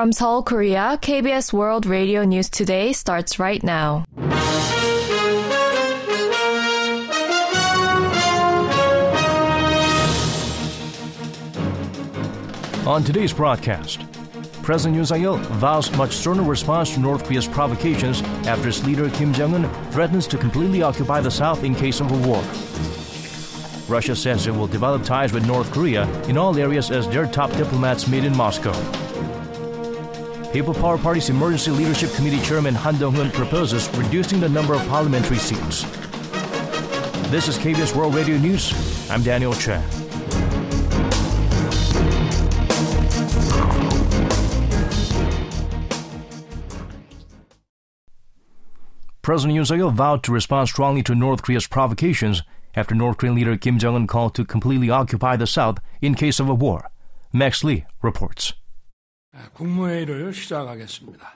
From Seoul, Korea, KBS World Radio News Today starts right now. On today's broadcast, President Yoon Suk-yeol vows much sterner response to North Korea's provocations after its leader Kim Jong-un threatens to completely occupy the South in case of a war. Russia says it will develop ties with North Korea in all areas as their top diplomats meet in Moscow. People Power Party's Emergency Leadership Committee Chairman Han Dong-hoon proposes reducing the number of parliamentary seats. This is KBS World Radio News. I'm Daniel Chen. President Yoon Suk-yeol vowed to respond strongly to North Korea's provocations after North Korean leader Kim Jong-un called to completely occupy the South in case of a war. Max Lee reports. 국무회의를 시작하겠습니다.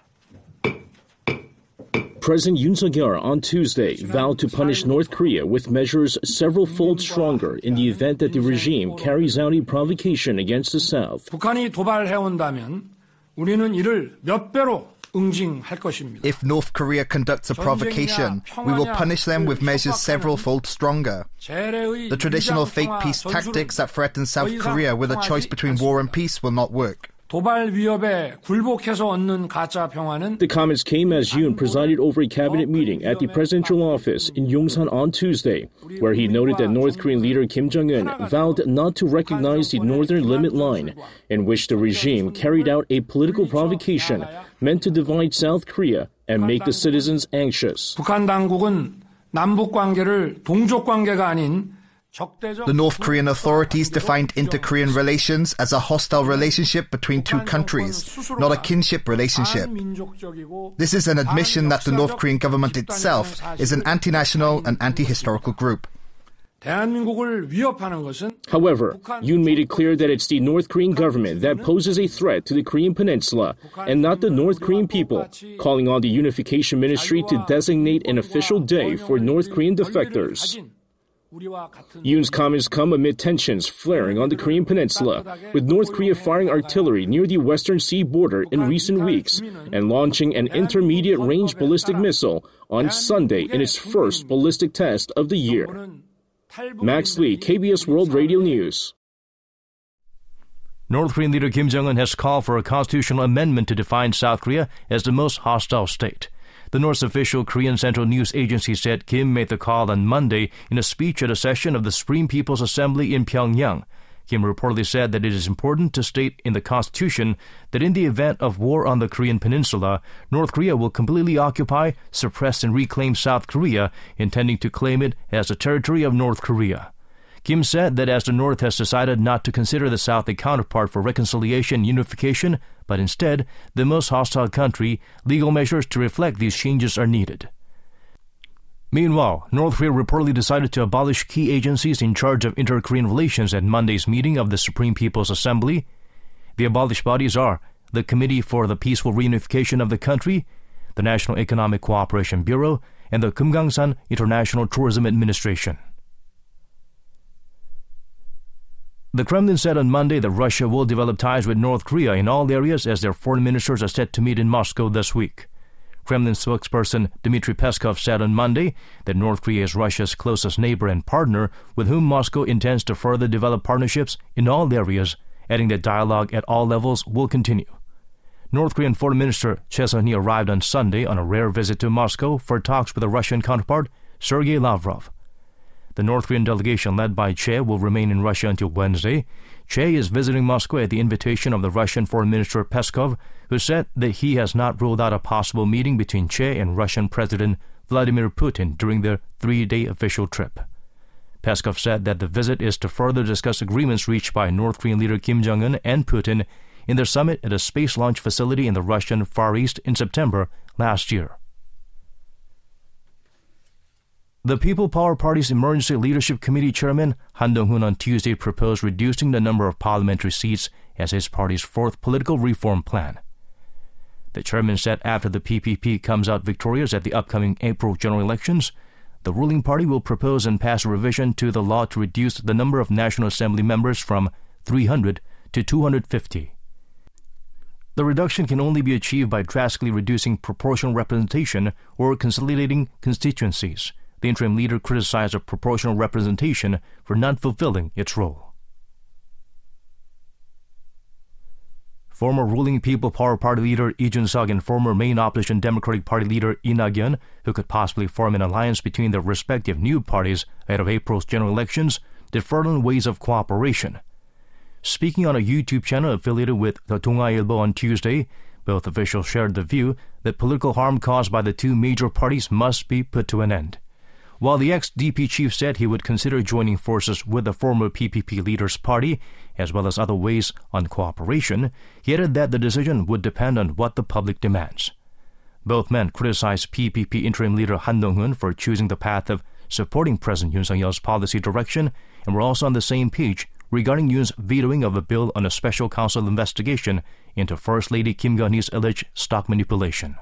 President Yoon Suk-yeol on Tuesday vowed to punish North Korea with measures several-fold stronger in the event that the regime carries out a provocation against the South. 북한이 도발해온다면 우리는 이를 몇 배로 응징할 것입니다. If North Korea conducts a provocation, we will punish them with measures several fold stronger. The traditional fake peace tactics that threaten South Korea with a choice between war and peace will not work. 도발 위협에 굴복해서 얻는 가짜 평화는 The comments came as Yoon presided over a cabinet meeting at the presidential office in Yongsan on Tuesday, where he noted that North Korean leader Kim Jong un vowed not to recognize the northern limit line, in which the regime carried out a political provocation meant to divide South Korea and make the citizens anxious. 북한 당국은 남북 관계를 동족 관계가 아닌 the North Korean authorities defined inter-Korean relations as a hostile relationship between two countries, not a kinship relationship. This is an admission that the North Korean government itself is an anti-national and anti-historical group. However, Yoon made it clear that it's the North Korean government that poses a threat to the Korean peninsula and not the North Korean people, calling on the Unification Ministry to designate an official day for North Korean defectors. Yoon's comments come amid tensions flaring on the Korean peninsula, with North Korea firing artillery near the Western Sea border in recent weeks and launching an intermediate range ballistic missile on Sunday in its first ballistic test of the year. Max Lee, KBS World Radio News. North Korean leader Kim Jong un has called for a constitutional amendment to define South Korea as the most hostile state. The North's official Korean Central News Agency said Kim made the call on Monday in a speech at a session of the Supreme People's Assembly in Pyongyang. Kim reportedly said that it is important to state in the Constitution that in the event of war on the Korean Peninsula, North Korea will completely occupy, suppress, and reclaim South Korea, intending to claim it as a territory of North Korea. Kim said that as the North has decided not to consider the South a counterpart for reconciliation and unification, but instead the most hostile country, legal measures to reflect these changes are needed. Meanwhile, North Korea reportedly decided to abolish key agencies in charge of inter Korean relations at Monday's meeting of the Supreme People's Assembly. The abolished bodies are the Committee for the Peaceful Reunification of the Country, the National Economic Cooperation Bureau, and the Kumgangsan International Tourism Administration. The Kremlin said on Monday that Russia will develop ties with North Korea in all areas as their foreign ministers are set to meet in Moscow this week. Kremlin spokesperson Dmitry Peskov said on Monday that North Korea is Russia's closest neighbor and partner with whom Moscow intends to further develop partnerships in all areas, adding that dialogue at all levels will continue. North Korean Foreign Minister Choi Son-hui arrived on Sunday on a rare visit to Moscow for talks with the Russian counterpart Sergei Lavrov. The North Korean delegation led by Choi will remain in Russia until Wednesday. Choi is visiting Moscow at the invitation of the Russian Foreign Minister Peskov, who said that he has not ruled out a possible meeting between Choi and Russian President Vladimir Putin during their three-day official trip. Peskov said that the visit is to further discuss agreements reached by North Korean leader Kim Jong-un and Putin in their summit at a space launch facility in the Russian Far East in September last year. The People Power Party's Emergency Leadership Committee Chairman Han Dong-hoon on Tuesday proposed reducing the number of parliamentary seats as his party's fourth political reform plan. The chairman said after the PPP comes out victorious at the upcoming April general elections, the ruling party will propose and pass a revision to the law to reduce the number of National Assembly members from 300 to 250. The reduction can only be achieved by drastically reducing proportional representation or consolidating constituencies. The interim leader criticized a proportional representation for not fulfilling its role. Former ruling People Power Party leader Lee Jun-seok and former main opposition Democratic Party leader Lee Nak-yeon, who could possibly form an alliance between their respective new parties ahead of April's general elections, differed on ways of cooperation. Speaking on a YouTube channel affiliated with the Ilbo on Tuesday, both officials shared the view that political harm caused by the two major parties must be put to an end. While the ex-DP chief said he would consider joining forces with the former PPP leader's party, as well as other ways on cooperation, he added that the decision would depend on what the public demands. Both men criticized PPP interim leader Han Dong-hoon for choosing the path of supporting President Yoon Suk-yeol's policy direction and were also on the same page regarding Yoon's vetoing of a bill on a special counsel investigation into First Lady Kim Keon-hee's alleged stock manipulation.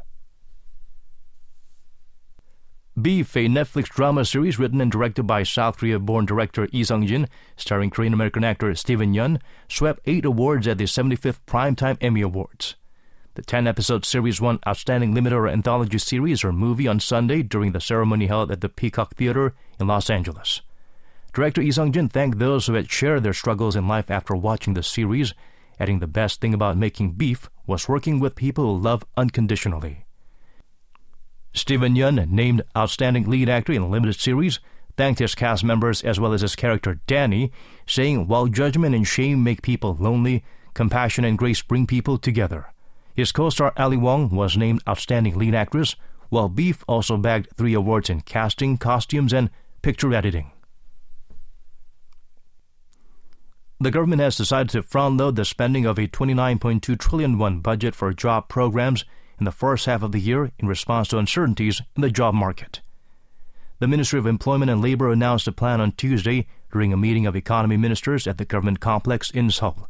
Beef, a Netflix drama series written and directed by South Korea-born director Lee Sung-jin, starring Korean-American actor Steven Yeun, swept eight awards at the 75th Primetime Emmy Awards. The 10-episode series won Outstanding Limited or Anthology Series or Movie on Sunday during the ceremony held at the Peacock Theater in Los Angeles. Director Lee Sung-jin thanked those who had shared their struggles in life after watching the series, adding the best thing about making Beef was working with people who love unconditionally. Steven Yeun, named Outstanding Lead Actor in a limited series, thanked his cast members as well as his character Danny, saying, While judgment and shame make people lonely, compassion and grace bring people together. His co star Ali Wong was named Outstanding Lead Actress, while Beef also bagged three awards in casting, costumes, and picture editing. The government has decided to front load the spending of a 29.2 trillion won budget for job programs in the first half of the year in response to uncertainties in the job market. The Ministry of Employment and Labor announced a plan on Tuesday during a meeting of economy ministers at the government complex in Seoul.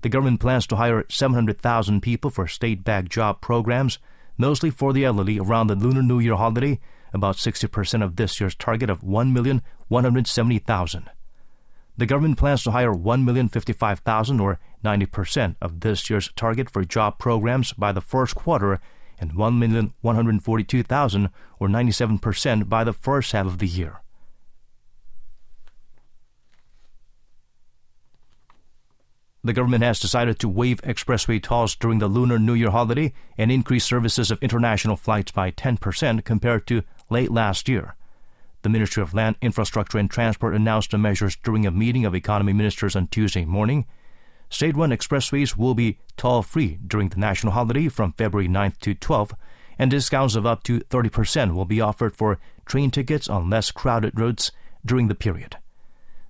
The government plans to hire 700,000 people for state-backed job programs, mostly for the elderly around the Lunar New Year holiday, about 60% of this year's target of 1,170,000. The government plans to hire 1,055,000 or 90% of this year's target for job programs by the first quarter and 1,142,000 or 97% by the first half of the year. The government has decided to waive expressway tolls during the Lunar New Year holiday and increase services of international flights by 10% compared to late last year. The Ministry of Land, Infrastructure and Transport announced the measures during a meeting of economy ministers on Tuesday morning. State run expressways will be toll free during the national holiday from February 9th to 12th, and discounts of up to 30% will be offered for train tickets on less crowded routes during the period.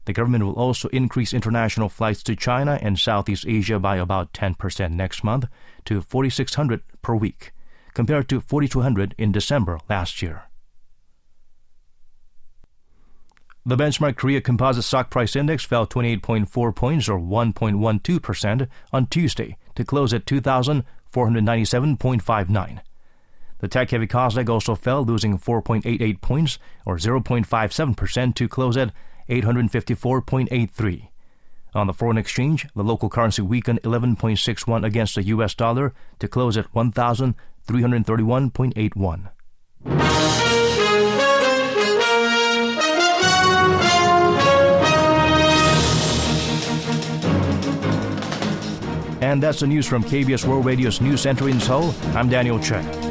The government will also increase international flights to China and Southeast Asia by about 10% next month to 4,600 per week, compared to 4,200 in December last year. The benchmark Korea Composite Stock Price Index fell 28.4 points or 1.12% on Tuesday to close at 2,497.59. The tech-heavy Kosdaq also fell, losing 4.88 points or 0.57% to close at 854.83. On the foreign exchange, the local currency weakened 11.61 against the US dollar to close at 1,331.81. And that's the news from KBS World Radio's News Center in Seoul. I'm Daniel Chen.